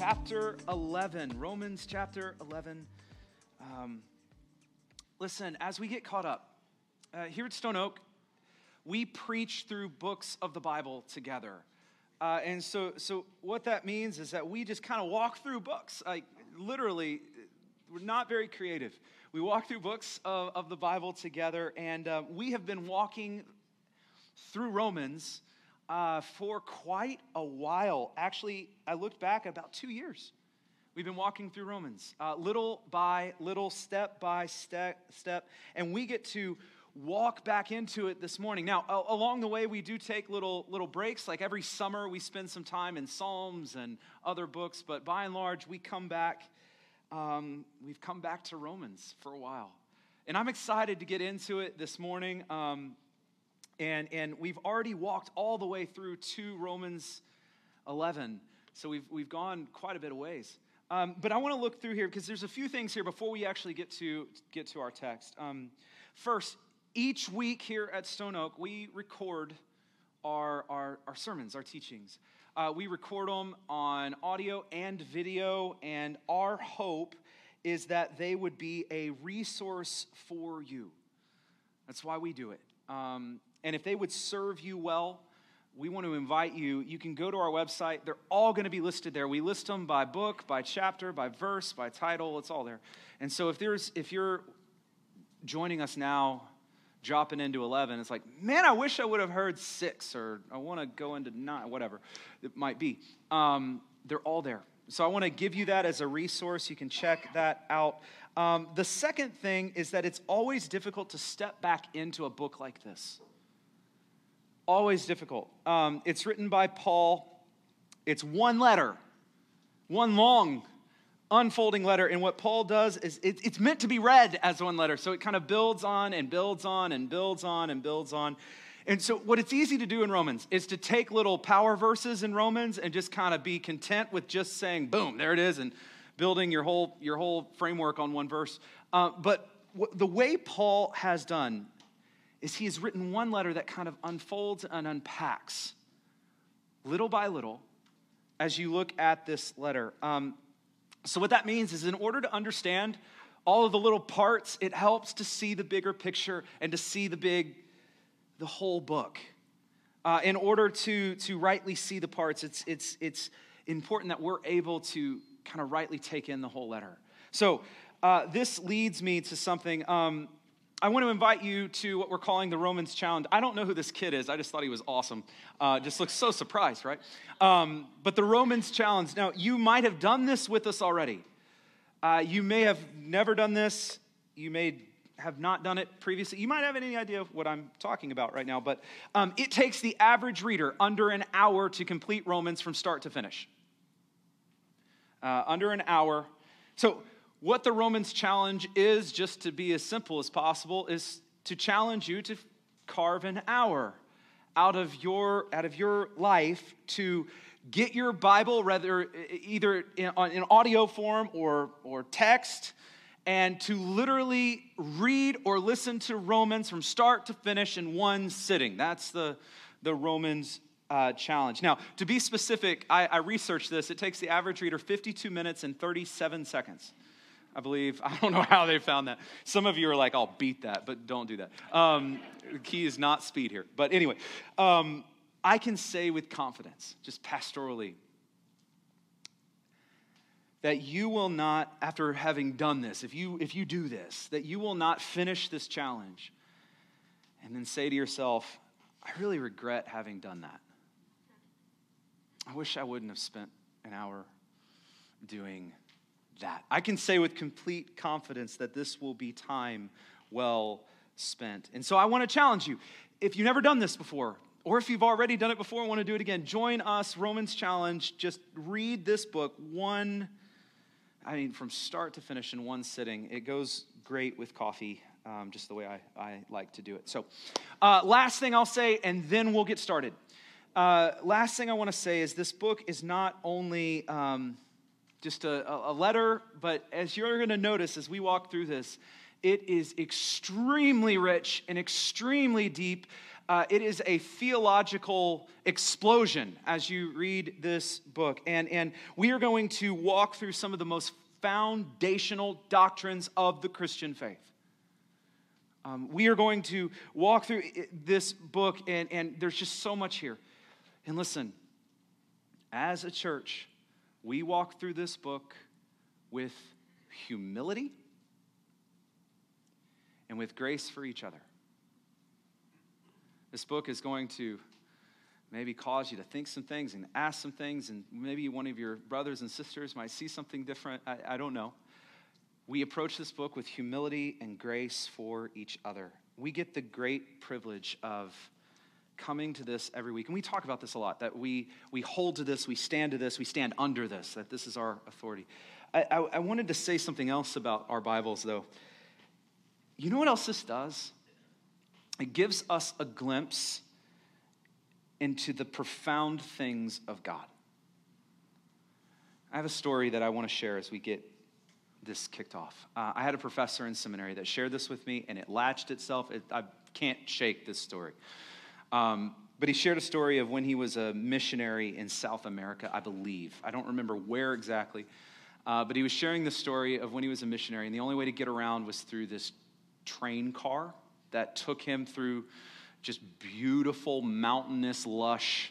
chapter 11. Romans chapter 11. Um, listen, as we get caught up, uh, here at Stone Oak, we preach through books of the Bible together. Uh, and so, so, what that means is that we just kind of walk through books. Like, literally, we're not very creative. We walk through books of, of the Bible together, and uh, we have been walking through Romans uh, for quite a while. Actually, I looked back about two years. We've been walking through Romans, uh, little by little, step by step, step, and we get to walk back into it this morning. Now, a- along the way, we do take little little breaks. Like every summer, we spend some time in Psalms and other books, but by and large, we come back. Um, we've come back to Romans for a while, and I'm excited to get into it this morning. Um, and, and we've already walked all the way through to Romans 11. So we've, we've gone quite a bit of ways. Um, but I want to look through here because there's a few things here before we actually get to, get to our text. Um, first, each week here at Stone Oak, we record our, our, our sermons, our teachings. Uh, we record them on audio and video, and our hope is that they would be a resource for you. That's why we do it. Um, and if they would serve you well, we want to invite you. You can go to our website. They're all going to be listed there. We list them by book, by chapter, by verse, by title. It's all there. And so if there's if you're joining us now, dropping into 11, it's like, man, I wish I would have heard six, or I want to go into nine, whatever it might be. Um, they're all there. So I want to give you that as a resource. You can check that out. Um, the second thing is that it's always difficult to step back into a book like this. Always difficult. Um, it's written by Paul. It's one letter, one long, unfolding letter. And what Paul does is it, it's meant to be read as one letter. So it kind of builds on and builds on and builds on and builds on. And so, what it's easy to do in Romans is to take little power verses in Romans and just kind of be content with just saying, boom, there it is, and building your whole, your whole framework on one verse. Uh, but w- the way Paul has done is he has written one letter that kind of unfolds and unpacks little by little as you look at this letter. Um, so, what that means is, in order to understand all of the little parts, it helps to see the bigger picture and to see the big, the whole book. Uh, in order to, to rightly see the parts, it's, it's, it's important that we're able to kind of rightly take in the whole letter. So, uh, this leads me to something. Um, I want to invite you to what we're calling the Romans Challenge. I don't know who this kid is. I just thought he was awesome. Uh, just looks so surprised, right? Um, but the Romans Challenge. Now, you might have done this with us already. Uh, you may have never done this. You may have not done it previously. You might have any idea of what I'm talking about right now, but um, it takes the average reader under an hour to complete Romans from start to finish. Uh, under an hour. So, what the Romans challenge is, just to be as simple as possible, is to challenge you to carve an hour out of your, out of your life to get your Bible, rather either in, in audio form or, or text, and to literally read or listen to Romans from start to finish in one sitting. That's the, the Romans uh, challenge. Now, to be specific, I, I researched this. It takes the average reader 52 minutes and 37 seconds. I believe. I don't know how they found that. Some of you are like, I'll beat that, but don't do that. Um, the key is not speed here. But anyway, um, I can say with confidence, just pastorally, that you will not, after having done this, if you, if you do this, that you will not finish this challenge and then say to yourself, I really regret having done that. I wish I wouldn't have spent an hour doing that. I can say with complete confidence that this will be time well spent. And so I want to challenge you. If you've never done this before, or if you've already done it before and want to do it again, join us, Romans Challenge. Just read this book one I mean, from start to finish in one sitting. It goes great with coffee, um, just the way I, I like to do it. So, uh, last thing I'll say, and then we'll get started. Uh, last thing I want to say is this book is not only um, just a, a letter, but as you're going to notice as we walk through this, it is extremely rich and extremely deep. Uh, it is a theological explosion as you read this book. And, and we are going to walk through some of the most foundational doctrines of the Christian faith. Um, we are going to walk through this book, and, and there's just so much here. And listen, as a church, we walk through this book with humility and with grace for each other. This book is going to maybe cause you to think some things and ask some things, and maybe one of your brothers and sisters might see something different. I, I don't know. We approach this book with humility and grace for each other. We get the great privilege of coming to this every week. And we talk about this a lot that we, we hold to this, we stand to this, we stand under this, that this is our authority. I, I, I wanted to say something else about our Bibles, though. You know what else this does? It gives us a glimpse into the profound things of God. I have a story that I want to share as we get this kicked off. Uh, I had a professor in seminary that shared this with me, and it latched itself. It, I can't shake this story. Um, but he shared a story of when he was a missionary in South America, I believe. I don't remember where exactly. Uh, but he was sharing the story of when he was a missionary, and the only way to get around was through this train car that took him through just beautiful, mountainous, lush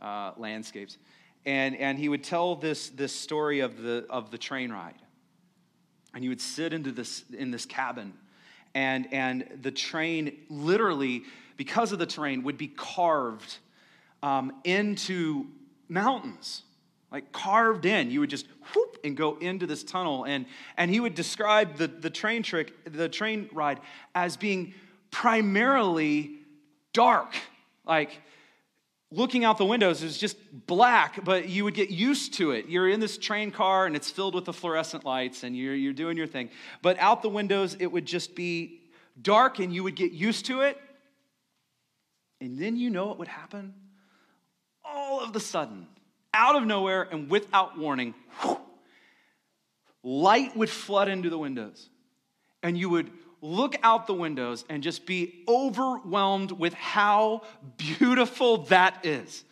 uh, landscapes. And, and he would tell this, this story of the, of the train ride. And he would sit into this, in this cabin, and, and the train literally, because of the terrain, would be carved um, into mountains like carved in. You would just whoop and go into this tunnel. And, and he would describe the, the train trick, the train ride, as being primarily dark. Like looking out the windows is just black, but you would get used to it. You're in this train car and it's filled with the fluorescent lights and you're, you're doing your thing. But out the windows, it would just be dark and you would get used to it. And then you know what would happen? All of the sudden, out of nowhere and without warning, light would flood into the windows. And you would look out the windows and just be overwhelmed with how beautiful that is.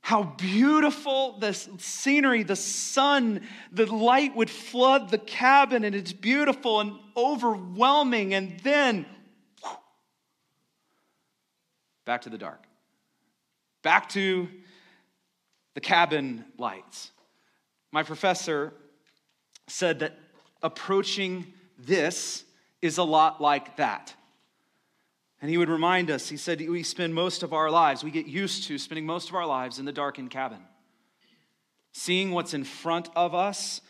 How beautiful the scenery, the sun, the light would flood the cabin, and it's beautiful and overwhelming. And then, back to the dark, back to the cabin lights. My professor said that approaching this is a lot like that. And he would remind us, he said, we spend most of our lives, we get used to spending most of our lives in the darkened cabin, seeing what's in front of us.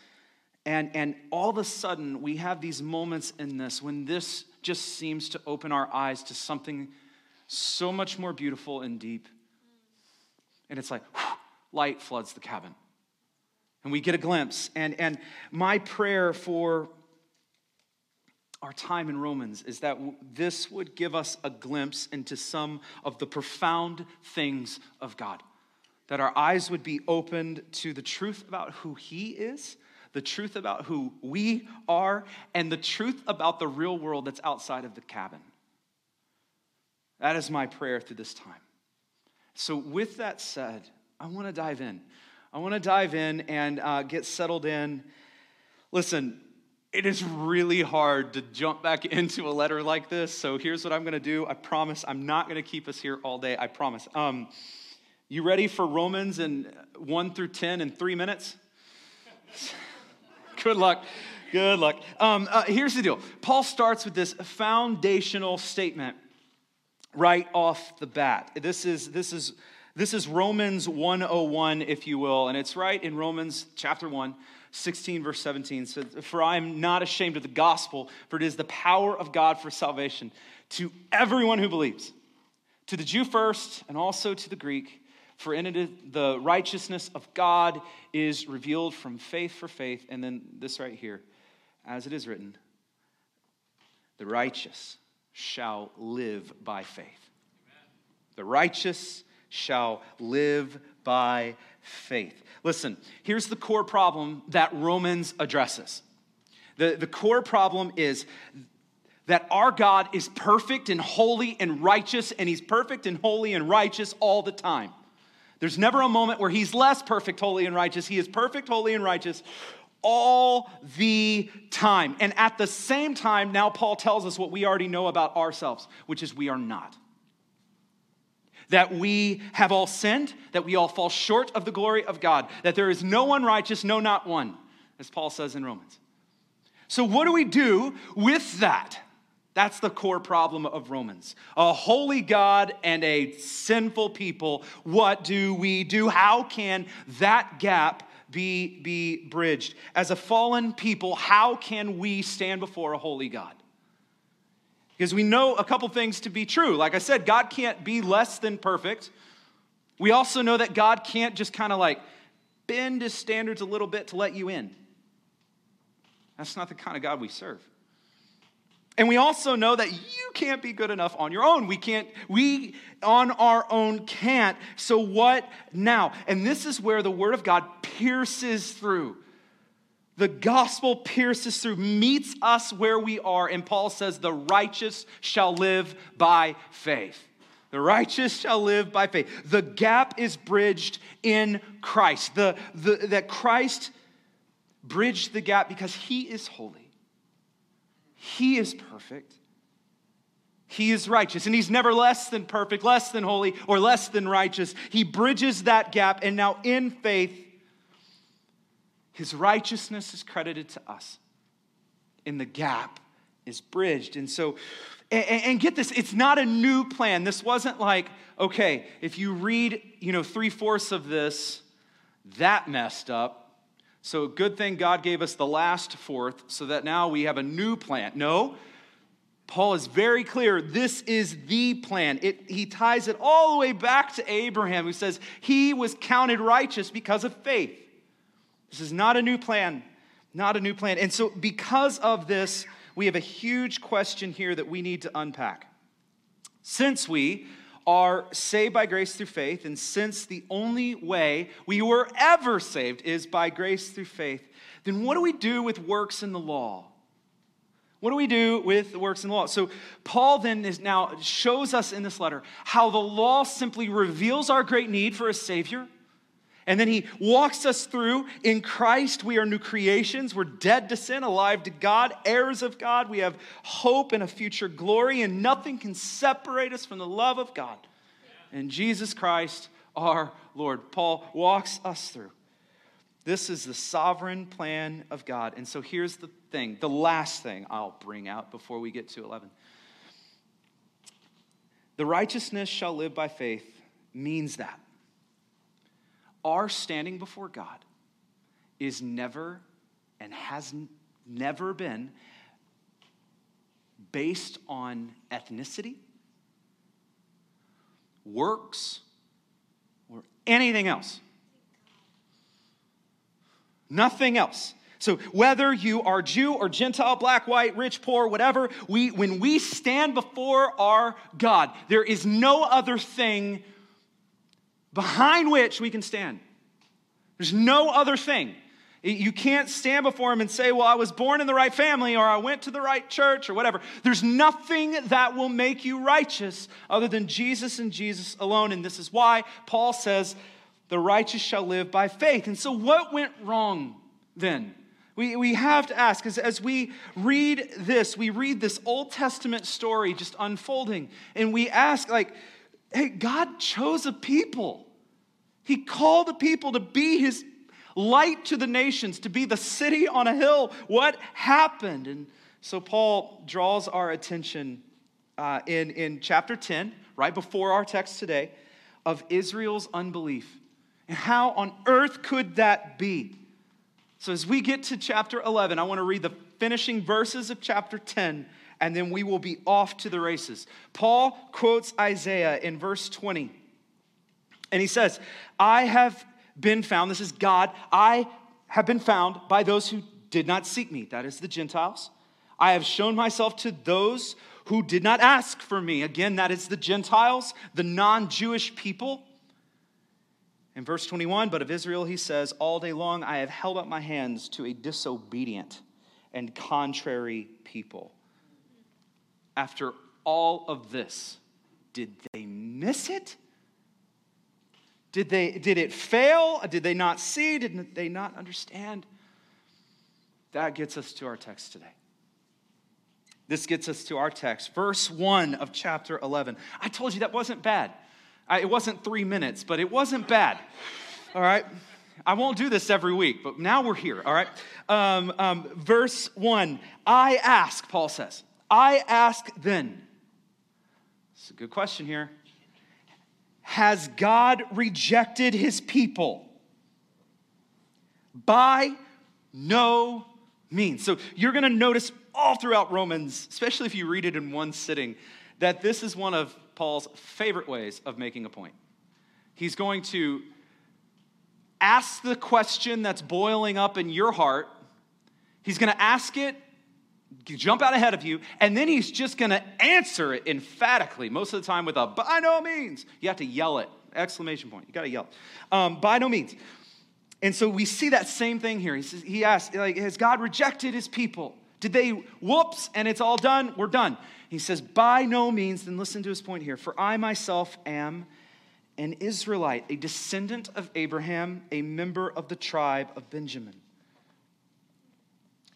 And, and all of a sudden, we have these moments in this when this just seems to open our eyes to something so much more beautiful and deep. And it's like, whew, light floods the cabin. And we get a glimpse. And, and my prayer for our time in Romans is that this would give us a glimpse into some of the profound things of God. That our eyes would be opened to the truth about who He is, the truth about who we are, and the truth about the real world that's outside of the cabin. That is my prayer through this time. So, with that said, I want to dive in. I want to dive in and uh, get settled in. Listen, it is really hard to jump back into a letter like this. So here's what I'm going to do. I promise I'm not going to keep us here all day. I promise. Um, you ready for Romans and 1 through 10 in three minutes? Good luck. Good luck. Um, uh, here's the deal Paul starts with this foundational statement right off the bat. This is, this is, this is Romans 101, if you will, and it's right in Romans chapter 1. 16, verse 17 says, For I am not ashamed of the gospel, for it is the power of God for salvation to everyone who believes, to the Jew first, and also to the Greek. For in it the righteousness of God is revealed from faith for faith. And then this right here, as it is written, the righteous shall live by faith. The righteous shall live by faith. Listen, here's the core problem that Romans addresses. The, the core problem is that our God is perfect and holy and righteous, and He's perfect and holy and righteous all the time. There's never a moment where He's less perfect, holy, and righteous. He is perfect, holy, and righteous all the time. And at the same time, now Paul tells us what we already know about ourselves, which is we are not. That we have all sinned, that we all fall short of the glory of God, that there is no one righteous, no, not one, as Paul says in Romans. So, what do we do with that? That's the core problem of Romans. A holy God and a sinful people. What do we do? How can that gap be, be bridged. As a fallen people, how can we stand before a holy God? Because we know a couple things to be true. Like I said, God can't be less than perfect. We also know that God can't just kind of like bend his standards a little bit to let you in. That's not the kind of God we serve. And we also know that you can't be good enough on your own. We can't, we on our own can't. So what now? And this is where the word of God pierces through. The gospel pierces through, meets us where we are. And Paul says, The righteous shall live by faith. The righteous shall live by faith. The gap is bridged in Christ. The, the, that Christ bridged the gap because he is holy. He is perfect. He is righteous, and He's never less than perfect, less than holy, or less than righteous. He bridges that gap, and now in faith, His righteousness is credited to us. And the gap is bridged. And so, and, and get this, it's not a new plan. This wasn't like, okay, if you read, you know, three fourths of this, that messed up. So, good thing God gave us the last fourth so that now we have a new plan. No, Paul is very clear this is the plan. It, he ties it all the way back to Abraham, who says he was counted righteous because of faith. This is not a new plan, not a new plan. And so, because of this, we have a huge question here that we need to unpack. Since we are saved by grace through faith, and since the only way we were ever saved is by grace through faith, then what do we do with works in the law? What do we do with the works and the law? So Paul then is now shows us in this letter how the law simply reveals our great need for a savior and then he walks us through in Christ, we are new creations. We're dead to sin, alive to God, heirs of God. We have hope and a future glory, and nothing can separate us from the love of God. And Jesus Christ, our Lord. Paul walks us through. This is the sovereign plan of God. And so here's the thing the last thing I'll bring out before we get to 11. The righteousness shall live by faith means that our standing before God is never and has never been based on ethnicity, works, or anything else. Nothing else. So whether you are Jew or Gentile, black, white, rich, poor, whatever, we when we stand before our God, there is no other thing behind which we can stand. There's no other thing. You can't stand before him and say, Well, I was born in the right family, or I went to the right church, or whatever. There's nothing that will make you righteous other than Jesus and Jesus alone. And this is why Paul says, The righteous shall live by faith. And so, what went wrong then? We, we have to ask, as, as we read this, we read this Old Testament story just unfolding, and we ask, like, hey, God chose a people. He called the people to be his light to the nations, to be the city on a hill. What happened? And so Paul draws our attention uh, in, in chapter 10, right before our text today, of Israel's unbelief. And how on earth could that be? So as we get to chapter 11, I want to read the finishing verses of chapter 10, and then we will be off to the races. Paul quotes Isaiah in verse 20 And he says, I have been found, this is God, I have been found by those who did not seek me, that is the Gentiles. I have shown myself to those who did not ask for me. Again, that is the Gentiles, the non Jewish people. In verse 21, but of Israel he says, All day long I have held up my hands to a disobedient and contrary people. After all of this, did they miss it? Did, they, did it fail? Did they not see? Did they not understand? That gets us to our text today. This gets us to our text, verse 1 of chapter 11. I told you that wasn't bad. I, it wasn't three minutes, but it wasn't bad. All right? I won't do this every week, but now we're here, all right? Um, um, verse 1 I ask, Paul says, I ask then. It's a good question here. Has God rejected his people? By no means. So you're going to notice all throughout Romans, especially if you read it in one sitting, that this is one of Paul's favorite ways of making a point. He's going to ask the question that's boiling up in your heart, he's going to ask it jump out ahead of you, and then he's just going to answer it emphatically, most of the time with a by no means. You have to yell it, exclamation point. You got to yell. Um, by no means. And so we see that same thing here. He says, he asks, like, has God rejected his people? Did they whoops and it's all done? We're done. He says, by no means. Then listen to his point here. For I myself am an Israelite, a descendant of Abraham, a member of the tribe of Benjamin.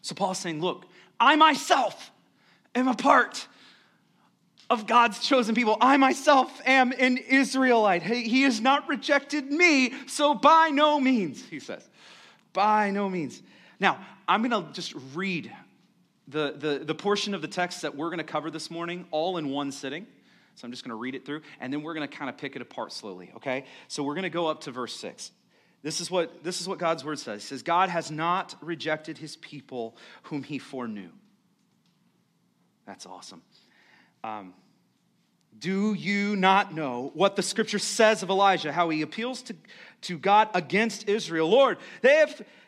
So Paul's saying, look, I myself am a part of God's chosen people. I myself am an Israelite. He has not rejected me, so by no means, he says. By no means. Now, I'm going to just read the, the, the portion of the text that we're going to cover this morning all in one sitting. So I'm just going to read it through, and then we're going to kind of pick it apart slowly, okay? So we're going to go up to verse 6. This is what, this is what God's word says. It says, God has not rejected his people whom he foreknew. That's awesome. Um, do you not know what the scripture says of Elijah, how he appeals to, to God against Israel? Lord, they have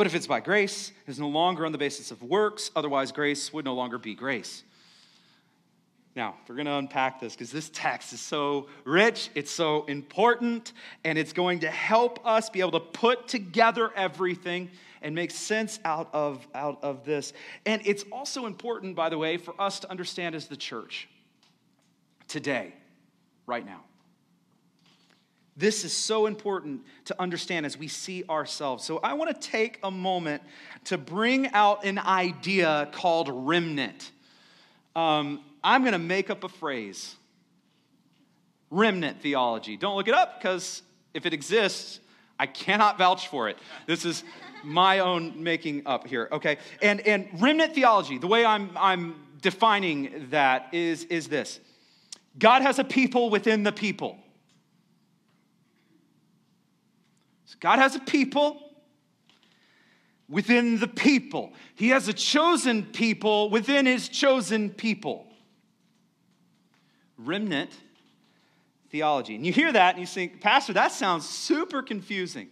But if it's by grace, it's no longer on the basis of works, otherwise, grace would no longer be grace. Now, we're going to unpack this because this text is so rich, it's so important, and it's going to help us be able to put together everything and make sense out of, out of this. And it's also important, by the way, for us to understand as the church today, right now. This is so important to understand as we see ourselves. So, I want to take a moment to bring out an idea called remnant. Um, I'm going to make up a phrase remnant theology. Don't look it up because if it exists, I cannot vouch for it. This is my own making up here, okay? And, and remnant theology, the way I'm, I'm defining that is, is this God has a people within the people. So God has a people within the people. He has a chosen people within his chosen people. Remnant theology. And you hear that and you think, Pastor, that sounds super confusing.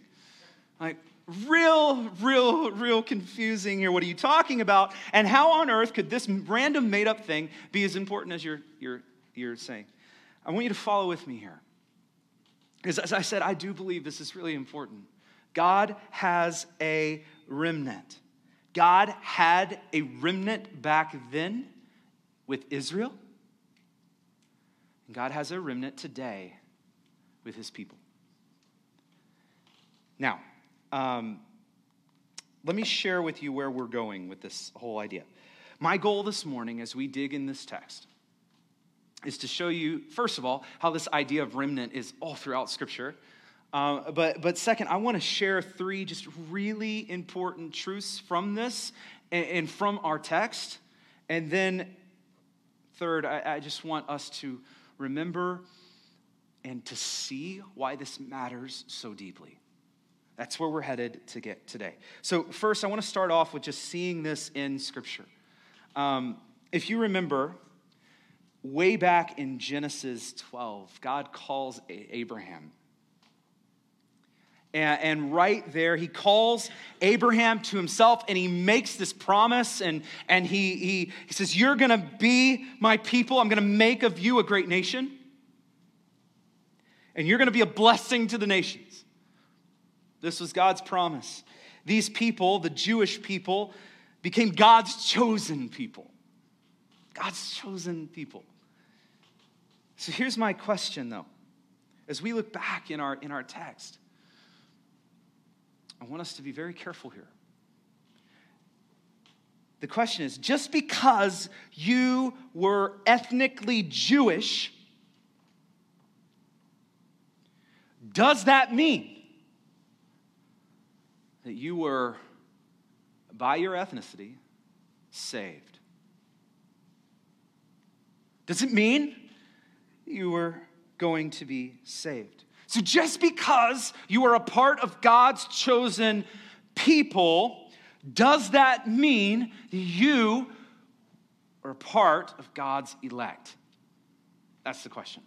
Like, real, real, real confusing here. What are you talking about? And how on earth could this random made up thing be as important as you're, you're, you're saying? I want you to follow with me here. As I said, I do believe this is really important. God has a remnant. God had a remnant back then with Israel. And God has a remnant today with his people. Now, um, let me share with you where we're going with this whole idea. My goal this morning, as we dig in this text, is to show you, first of all, how this idea of remnant is all throughout Scripture. Uh, but, but second, I want to share three just really important truths from this and, and from our text. And then, third, I, I just want us to remember and to see why this matters so deeply. That's where we're headed to get today. So, first, I want to start off with just seeing this in Scripture. Um, if you remember, way back in Genesis 12, God calls Abraham. And, right there, he calls Abraham to himself and he makes this promise. And, and he, he, he says, You're going to be my people. I'm going to make of you a great nation. And you're going to be a blessing to the nations. This was God's promise. These people, the Jewish people, became God's chosen people. God's chosen people. So here's my question, though. As we look back in our, in our text, I want us to be very careful here. The question is just because you were ethnically Jewish, does that mean that you were, by your ethnicity, saved? Does it mean you were going to be saved? So just because you are a part of God's chosen people, does that mean you are a part of God's elect? That's the question.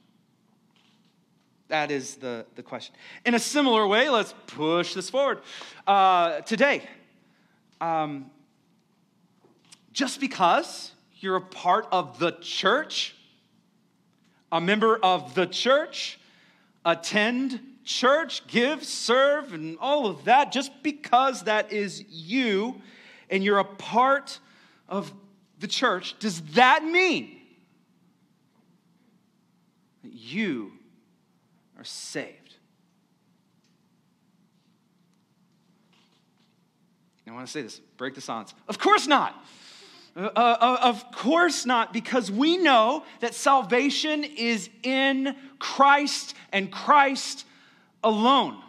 That is the, the question. In a similar way, let's push this forward. Uh, today, um, just because you're a part of the church, a member of the church, attend church, give, serve, and all of that, just because that is you and you're a part of the church, does that mean that you are saved? I want to say this, break the silence. Of course not. Uh, uh, of course not, because we know that salvation is in Christ and Christ alone.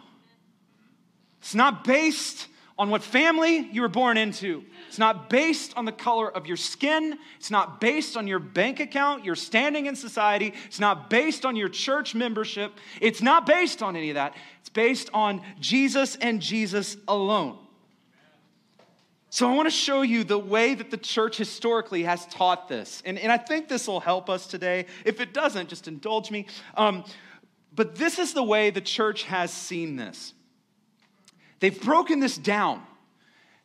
It's not based on what family you were born into. It's not based on the color of your skin. It's not based on your bank account, your standing in society. It's not based on your church membership. It's not based on any of that. It's based on Jesus and Jesus alone. So, I want to show you the way that the church historically has taught this. And, and I think this will help us today. If it doesn't, just indulge me. Um, but this is the way the church has seen this. They've broken this down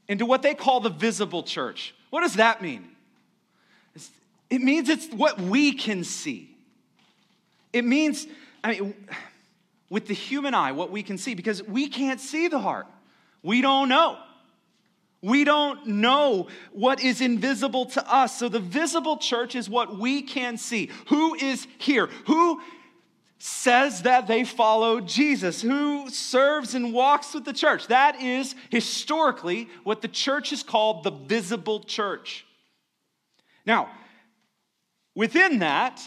into what they call the visible church. What does that mean? it means it's what we can see. It means, I mean, with the human eye, what we can see, because we can't see the heart. We don't know. We don't know what is invisible to us. So the visible church is what we can see. Who is here? Who says that they follow Jesus? Who serves and walks with the church? That is historically what the church is called the visible church. Now, within that,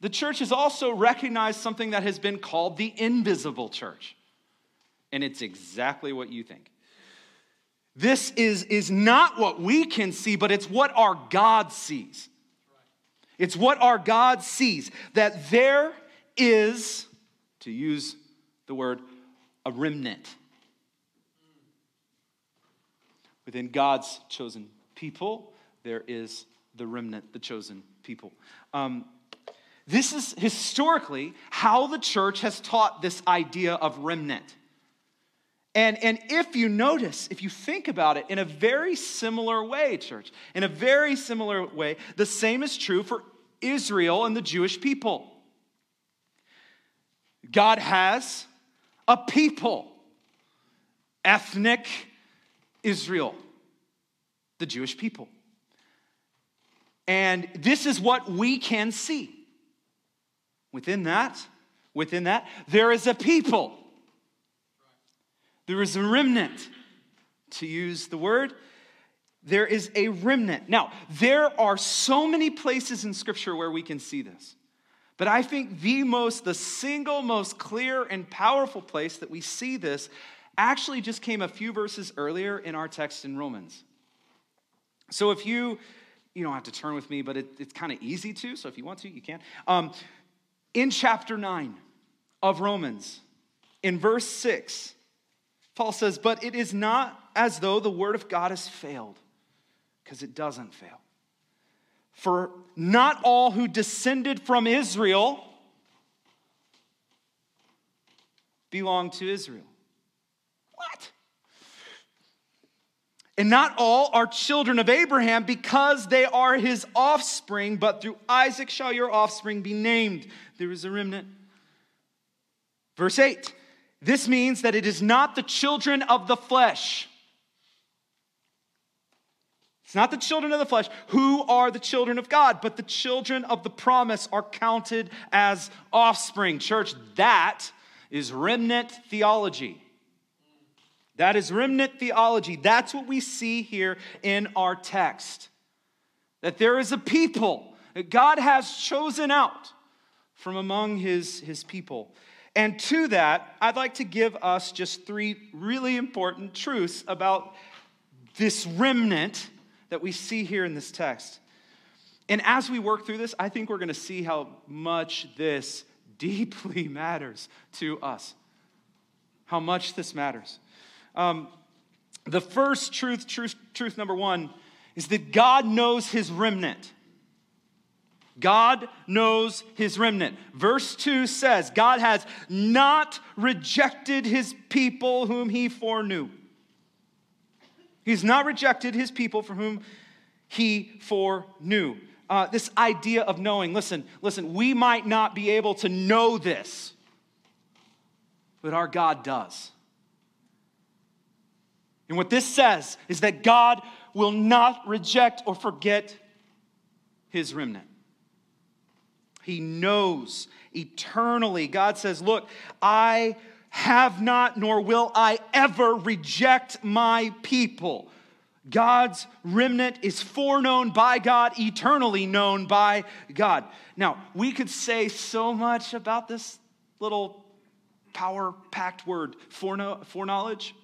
the church has also recognized something that has been called the invisible church. And it's exactly what you think. This is, is not what we can see, but it's what our God sees. It's what our God sees that there is, to use the word, a remnant within God's chosen people. There is the remnant, the chosen people. Um, this is historically how the church has taught this idea of remnant. And, and if you notice, if you think about it in a very similar way, church, in a very similar way, the same is true for Israel and the Jewish people. God has a people, ethnic Israel, the Jewish people. And this is what we can see. Within that, within that, there is a people there is a remnant, to use the word. There is a remnant. Now, there are so many places in Scripture where we can see this. But I think the most, the single most clear and powerful place that we see this actually just came a few verses earlier in our text in Romans. So if you, you don't have to turn with me, but it, it's kind of easy to, so if you want to, you can. Um, in chapter 9 of Romans, in verse 6, Paul says, But it is not as though the word of God has failed, because it doesn't fail. For not all who descended from Israel belong to Israel. What? And not all are children of Abraham because they are his offspring, but through Isaac shall your offspring be named. There is a remnant. Verse 8 this means that it is not the children of the flesh. It's not the children of the flesh who are the children of God, but the children of the promise are counted as offspring. Church, that is remnant theology. That is remnant theology. That's what we see here in our text. That there is a people that God has chosen out from among his, his people. And to that, I'd like to give us just three really important truths about this remnant that we see here in this text. And as we work through this, I think we're going to see how much this deeply matters to us. How much this matters. Um, the first truth, truth, truth number one, is that God knows his remnant. God knows his remnant. Verse 2 says, God has not rejected his people whom he foreknew. He's not rejected his people for whom he foreknew. Uh, this idea of knowing, listen, listen, we might not be able to know this, but our God does. And what this says is that God will not reject or forget his remnant. He knows eternally. God says, Look, I have not, nor will I ever reject my people. God's remnant is foreknown by God, eternally known by God. Now, we could say so much about this little power packed word, foreknowledge.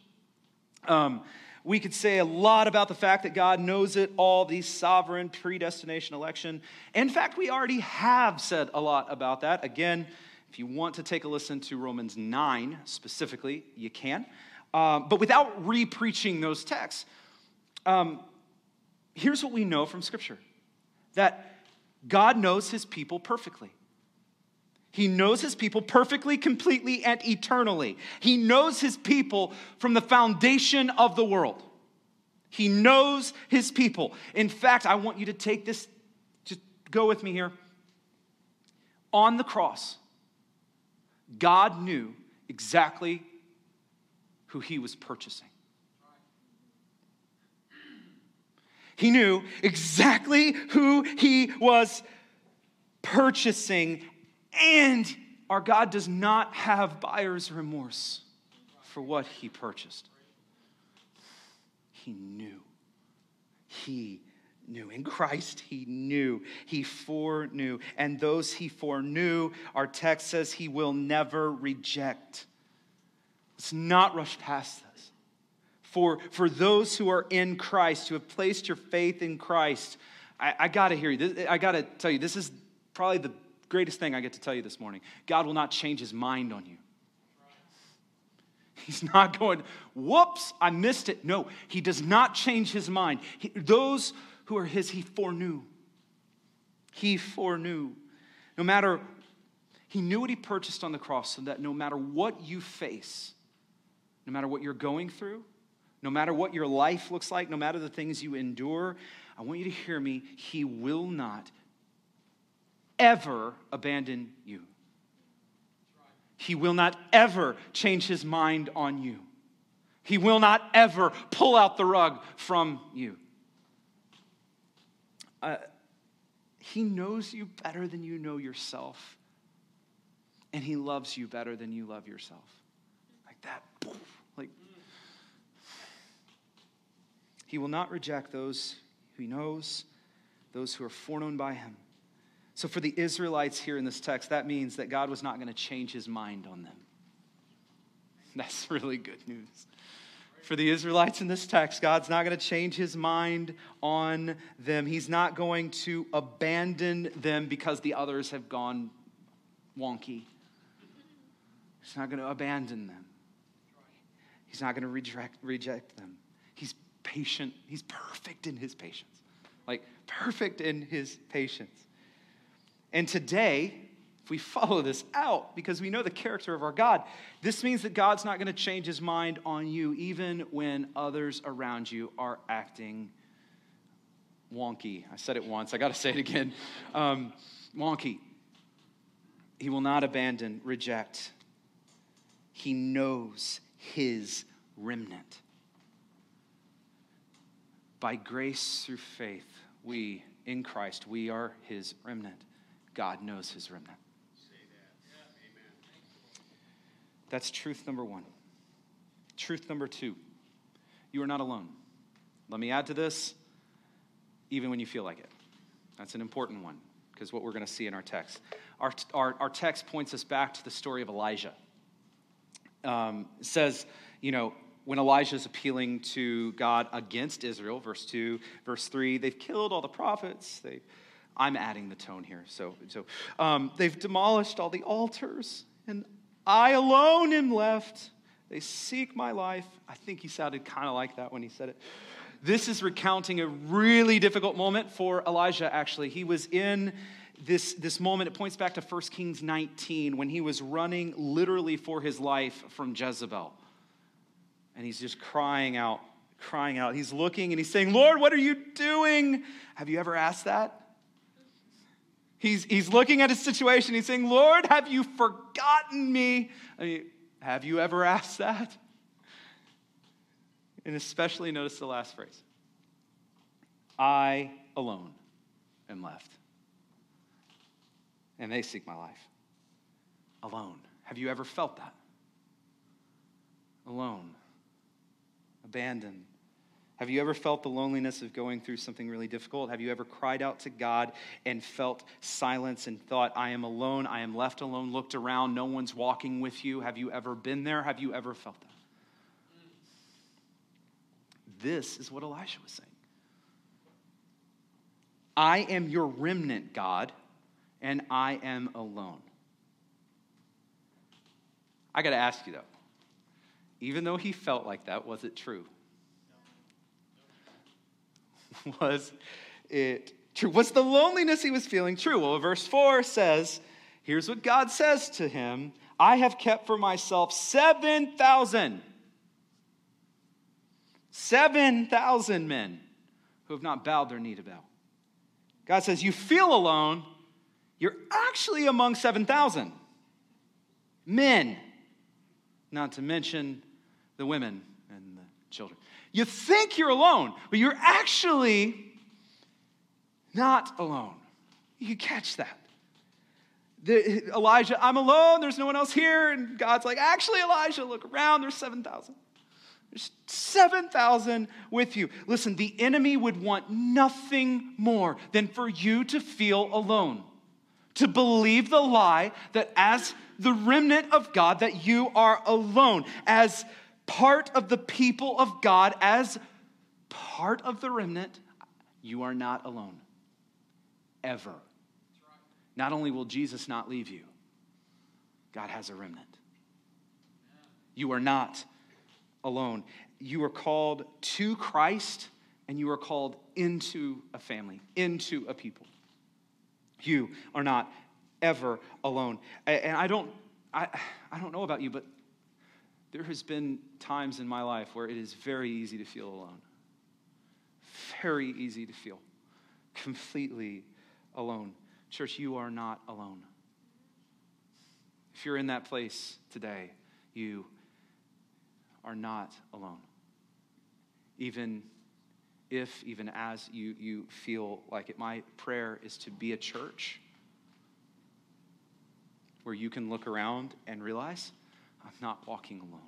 Um, we could say a lot about the fact that God knows it all, the sovereign predestination election. In fact, we already have said a lot about that. Again, if you want to take a listen to Romans 9 specifically, you can. Um, but without re preaching those texts, um, here's what we know from Scripture that God knows his people perfectly. He knows his people perfectly, completely, and eternally. He knows his people from the foundation of the world. He knows his people. In fact, I want you to take this, just go with me here. On the cross, God knew exactly who he was purchasing. He knew exactly who he was purchasing and our God does not have buyer's remorse for what he purchased. He knew. He knew. In Christ, he knew. He foreknew. And those he foreknew, our text says he will never reject. Let's not rush past this. For, for those who are in Christ, who have placed your faith in Christ, I, I got to hear you. I got to tell you, this is probably the greatest thing I get to tell you this morning God will not change his mind on you. He's not going, whoops, I missed it. No, he does not change his mind. He, those who are his, he foreknew. He foreknew. No matter, he knew what he purchased on the cross so that no matter what you face, no matter what you're going through, no matter what your life looks like, no matter the things you endure, I want you to hear me. He will not ever abandon you. He will not ever change his mind on you. He will not ever pull out the rug from you. Uh, he knows you better than you know yourself. And he loves you better than you love yourself. Like that. Like, he will not reject those who he knows, those who are foreknown by him. So, for the Israelites here in this text, that means that God was not going to change his mind on them. That's really good news. For the Israelites in this text, God's not going to change his mind on them. He's not going to abandon them because the others have gone wonky. He's not going to abandon them. He's not going to reject, reject them. He's patient. He's perfect in his patience. Like, perfect in his patience. And today, if we follow this out, because we know the character of our God, this means that God's not going to change his mind on you even when others around you are acting wonky. I said it once, I got to say it again. Um, wonky. He will not abandon, reject. He knows his remnant. By grace through faith, we, in Christ, we are his remnant. God knows his remnant. That's truth number one. Truth number two you are not alone. Let me add to this, even when you feel like it. That's an important one, because what we're going to see in our text. Our, our, our text points us back to the story of Elijah. Um, says, you know, when Elijah is appealing to God against Israel, verse 2, verse 3, they've killed all the prophets. They, I'm adding the tone here. So, so um, they've demolished all the altars, and I alone am left. They seek my life. I think he sounded kind of like that when he said it. This is recounting a really difficult moment for Elijah, actually. He was in this, this moment, it points back to 1 Kings 19 when he was running literally for his life from Jezebel. And he's just crying out, crying out. He's looking and he's saying, Lord, what are you doing? Have you ever asked that? He's, he's looking at his situation. He's saying, Lord, have you forgotten me? I mean, have you ever asked that? And especially notice the last phrase I alone am left. And they seek my life. Alone. Have you ever felt that? Alone. Abandoned have you ever felt the loneliness of going through something really difficult? Have you ever cried out to God and felt silence and thought, I am alone, I am left alone, looked around, no one's walking with you? Have you ever been there? Have you ever felt that? This is what Elisha was saying. I am your remnant, God, and I am alone. I got to ask you though, even though he felt like that, was it true? was it true? Was the loneliness he was feeling true? Well, verse 4 says, here's what God says to him I have kept for myself 7,000. 7,000 men who have not bowed their knee to Baal. God says, You feel alone, you're actually among 7,000 men, not to mention the women and the children. You think you're alone, but you're actually not alone. You catch that. The, Elijah, I'm alone, there's no one else here. And God's like, actually, Elijah, look around, there's 7,000. There's 7,000 with you. Listen, the enemy would want nothing more than for you to feel alone, to believe the lie that as the remnant of God, that you are alone. As part of the people of God, as part of the remnant, you are not alone. Ever. Not only will Jesus not leave you, God has a remnant. You are not alone. You are called to Christ and you are called into a family, into a people. You are not ever alone. And I don't, I, I don't know about you, but there has been times in my life where it is very easy to feel alone. Very easy to feel completely alone. Church, you are not alone. If you're in that place today, you are not alone. Even if, even as you, you feel like it, my prayer is to be a church where you can look around and realize I'm not walking alone.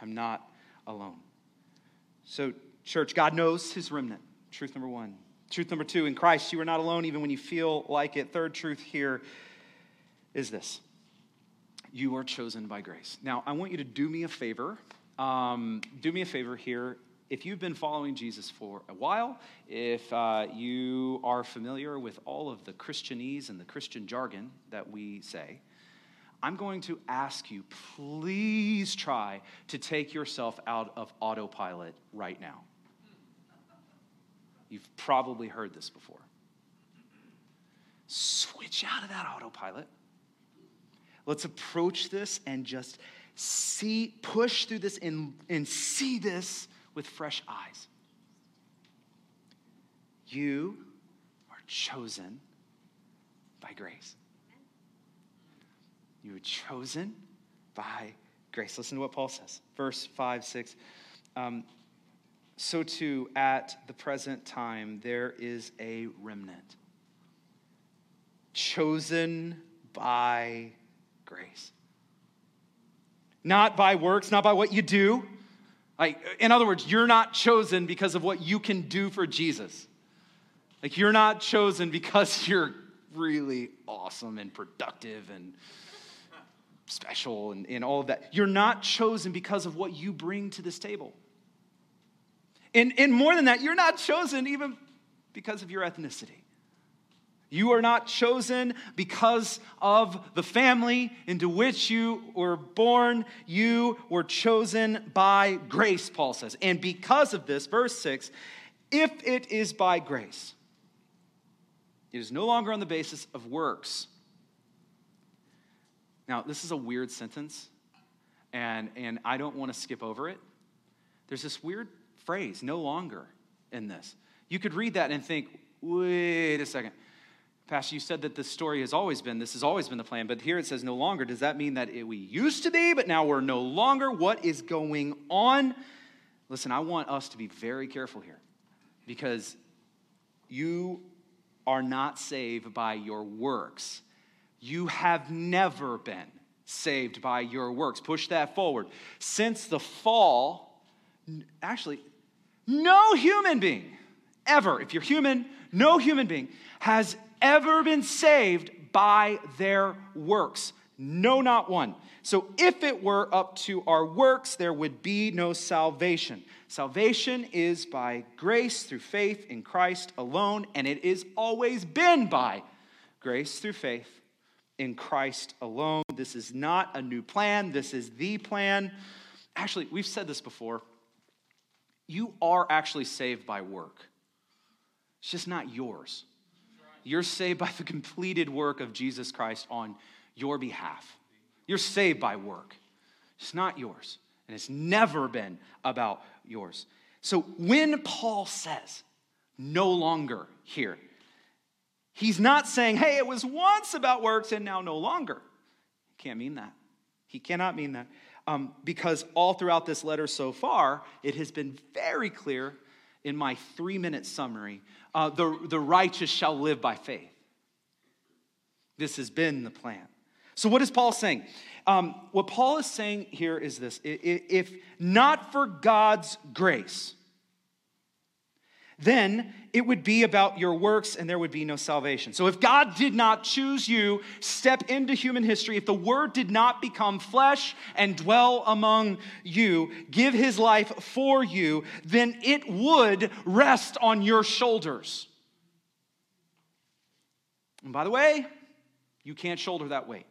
I'm not alone. So, church, God knows his remnant. Truth number one. Truth number two in Christ, you are not alone even when you feel like it. Third truth here is this you are chosen by grace. Now, I want you to do me a favor. Um, do me a favor here. If you've been following Jesus for a while, if uh, you are familiar with all of the Christianese and the Christian jargon that we say, I'm going to ask you, please try to take yourself out of autopilot right now. You've probably heard this before. Switch out of that autopilot. Let's approach this and just see, push through this and, and see this with fresh eyes. You are chosen by grace. You were chosen by grace. Listen to what Paul says. Verse 5, 6. Um, so too, at the present time, there is a remnant chosen by grace. Not by works, not by what you do. Like, in other words, you're not chosen because of what you can do for Jesus. Like, you're not chosen because you're really awesome and productive and special and, and all of that. You're not chosen because of what you bring to this table. And, and more than that, you're not chosen even because of your ethnicity. You are not chosen because of the family into which you were born. You were chosen by grace, Paul says. And because of this, verse 6 if it is by grace, it is no longer on the basis of works. Now, this is a weird sentence, and, and I don't want to skip over it. There's this weird phrase, no longer, in this. You could read that and think, wait a second. Pastor, you said that the story has always been, this has always been the plan, but here it says no longer. Does that mean that it, we used to be, but now we're no longer? What is going on? Listen, I want us to be very careful here because you are not saved by your works. You have never been saved by your works. Push that forward. Since the fall, actually, no human being, ever, if you're human, no human being has ever been saved by their works. No, not one. So if it were up to our works, there would be no salvation. Salvation is by grace through faith in Christ alone, and it is always been by grace through faith in Christ alone. This is not a new plan, this is the plan. Actually, we've said this before you are actually saved by work. It's just not yours. You're saved by the completed work of Jesus Christ on your behalf. You're saved by work. It's not yours, and it's never been about yours. So when Paul says, no longer here, he's not saying, hey, it was once about works and now no longer. He can't mean that. He cannot mean that um, because all throughout this letter so far, it has been very clear in my three minute summary uh, the, the righteous shall live by faith. This has been the plan. So, what is Paul saying? Um, what Paul is saying here is this if not for God's grace, then it would be about your works and there would be no salvation. So, if God did not choose you, step into human history, if the Word did not become flesh and dwell among you, give His life for you, then it would rest on your shoulders. And by the way, you can't shoulder that weight.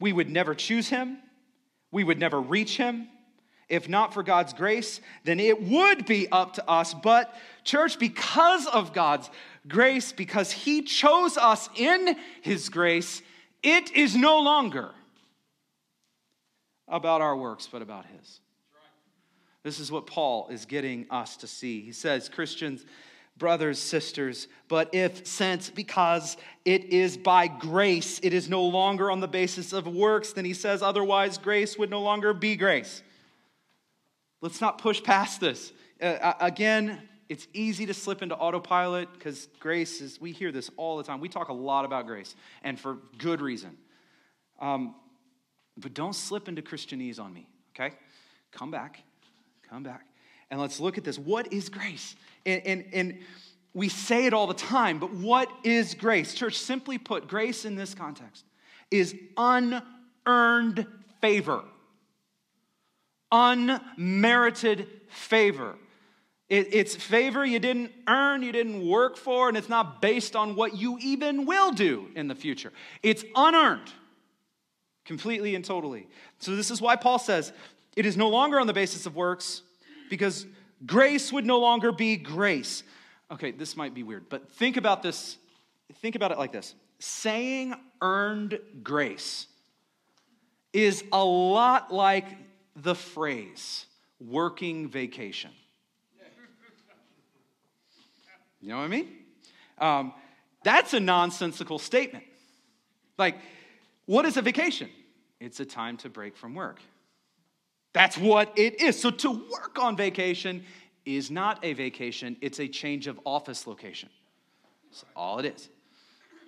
We would never choose Him, we would never reach Him if not for God's grace, then it would be up to us. But, church, because of God's grace, because He chose us in His grace, it is no longer about our works, but about His. This is what Paul is getting us to see. He says, Christians, brothers, sisters, but if since because it is by grace, it is no longer on the basis of works, then he says, otherwise, grace would no longer be grace. Let's not push past this. Uh, again, it's easy to slip into autopilot because grace is, we hear this all the time. We talk a lot about grace, and for good reason. Um, but don't slip into Christianese on me, okay? Come back, come back. And let's look at this. What is grace? And, and, and we say it all the time, but what is grace? Church, simply put, grace in this context is unearned favor, unmerited favor. It, it's favor you didn't earn, you didn't work for, and it's not based on what you even will do in the future. It's unearned, completely and totally. So, this is why Paul says it is no longer on the basis of works, because grace would no longer be grace. Okay, this might be weird, but think about this. Think about it like this saying earned grace is a lot like the phrase working vacation. You know what I mean? Um, that's a nonsensical statement. Like, what is a vacation? It's a time to break from work. That's what it is. So, to work on vacation is not a vacation, it's a change of office location. That's all it is.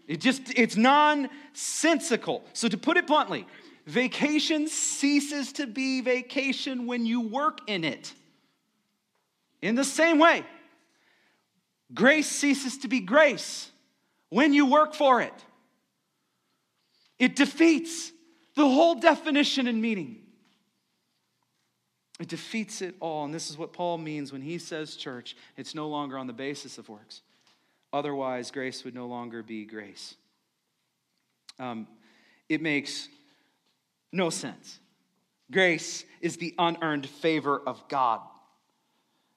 It just, it's nonsensical. So, to put it bluntly, vacation ceases to be vacation when you work in it. In the same way, Grace ceases to be grace when you work for it. It defeats the whole definition and meaning. It defeats it all. And this is what Paul means when he says, church, it's no longer on the basis of works. Otherwise, grace would no longer be grace. Um, it makes no sense. Grace is the unearned favor of God.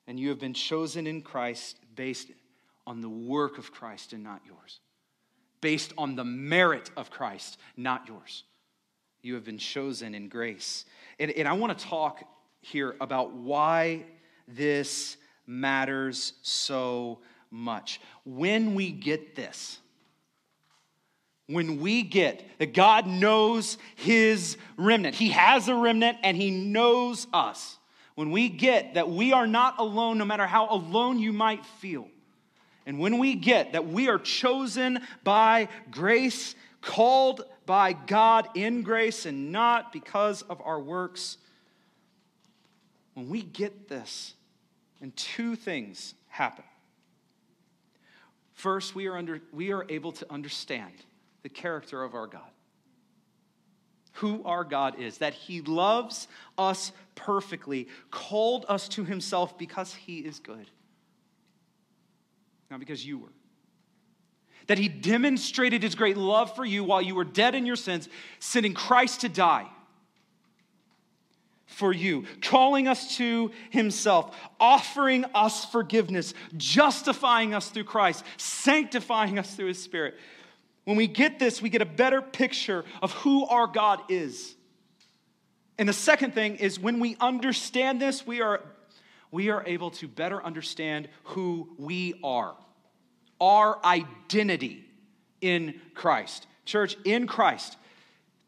And you have been chosen in Christ based on the work of Christ and not yours, based on the merit of Christ, not yours. You have been chosen in grace. And, and I want to talk here about why this matters so much. When we get this, when we get that God knows his remnant, he has a remnant and he knows us. When we get that we are not alone, no matter how alone you might feel, and when we get that we are chosen by grace, called by God in grace, and not because of our works, when we get this, and two things happen. First, we are, under, we are able to understand the character of our God. Who our God is, that He loves us perfectly, called us to Himself because He is good not because you were. That he demonstrated his great love for you while you were dead in your sins, sending Christ to die for you, calling us to himself, offering us forgiveness, justifying us through Christ, sanctifying us through his spirit. When we get this, we get a better picture of who our God is. And the second thing is when we understand this, we are we are able to better understand who we are, our identity in Christ. Church, in Christ,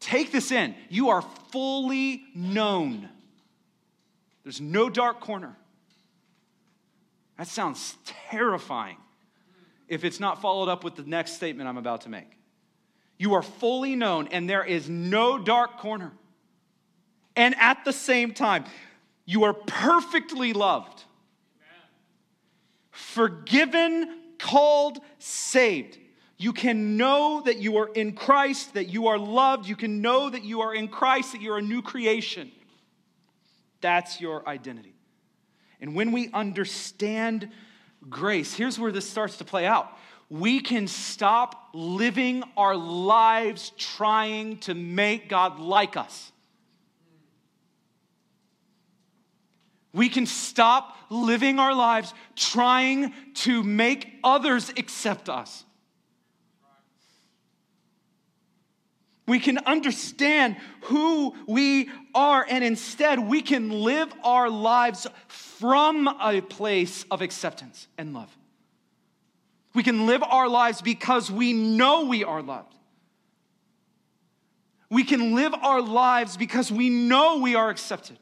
take this in. You are fully known. There's no dark corner. That sounds terrifying if it's not followed up with the next statement I'm about to make. You are fully known, and there is no dark corner. And at the same time, you are perfectly loved, forgiven, called, saved. You can know that you are in Christ, that you are loved. You can know that you are in Christ, that you're a new creation. That's your identity. And when we understand grace, here's where this starts to play out. We can stop living our lives trying to make God like us. We can stop living our lives trying to make others accept us. We can understand who we are, and instead we can live our lives from a place of acceptance and love. We can live our lives because we know we are loved. We can live our lives because we know we are accepted.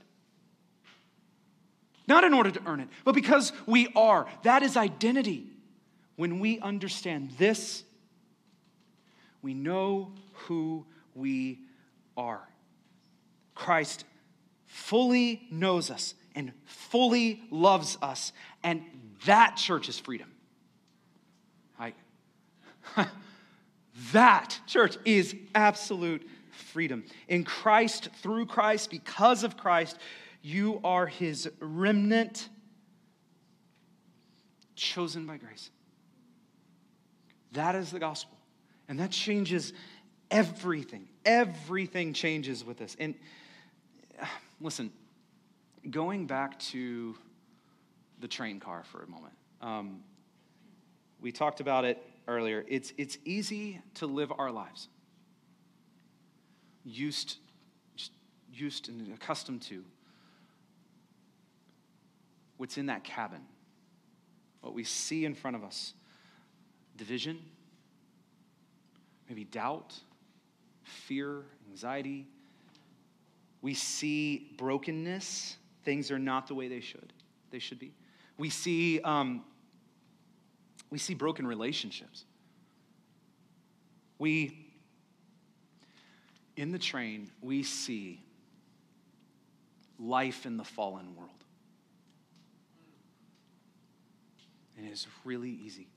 Not in order to earn it, but because we are. That is identity. When we understand this, we know who we are. Christ fully knows us and fully loves us. And that church is freedom. I, that church is absolute freedom. In Christ, through Christ, because of Christ, you are his remnant, chosen by grace. That is the gospel. And that changes everything. Everything changes with this. And listen, going back to the train car for a moment, um, we talked about it earlier. It's, it's easy to live our lives used, used and accustomed to what's in that cabin, what we see in front of us division, maybe doubt, fear, anxiety. We see brokenness. Things are not the way they should. They should be. We see um, we see broken relationships. We in the train we see life in the fallen world. And it is really easy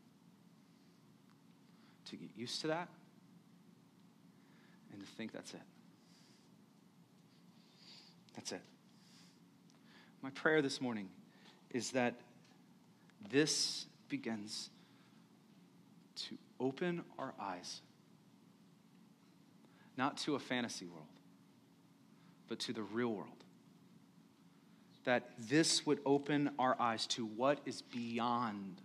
to get used to that and to think that's it. That's it. My prayer this morning is that this begins to open our eyes, not to a fantasy world, but to the real world. That this would open our eyes to what is beyond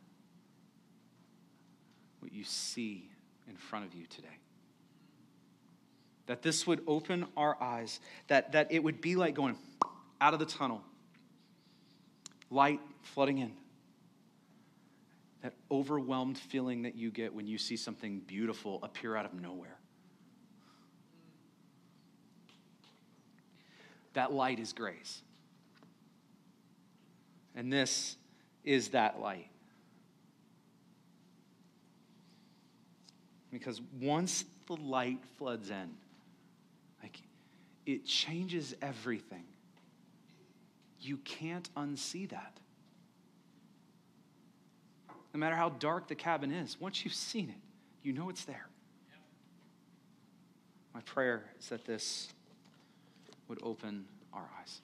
what you see in front of you today that this would open our eyes, that, that it would be like going out of the tunnel, light flooding in. That overwhelmed feeling that you get when you see something beautiful appear out of nowhere. That light is grace. And this is that light. Because once the light floods in, like it changes everything. You can't unsee that. No matter how dark the cabin is, once you've seen it, you know it's there. My prayer is that this would open our eyes.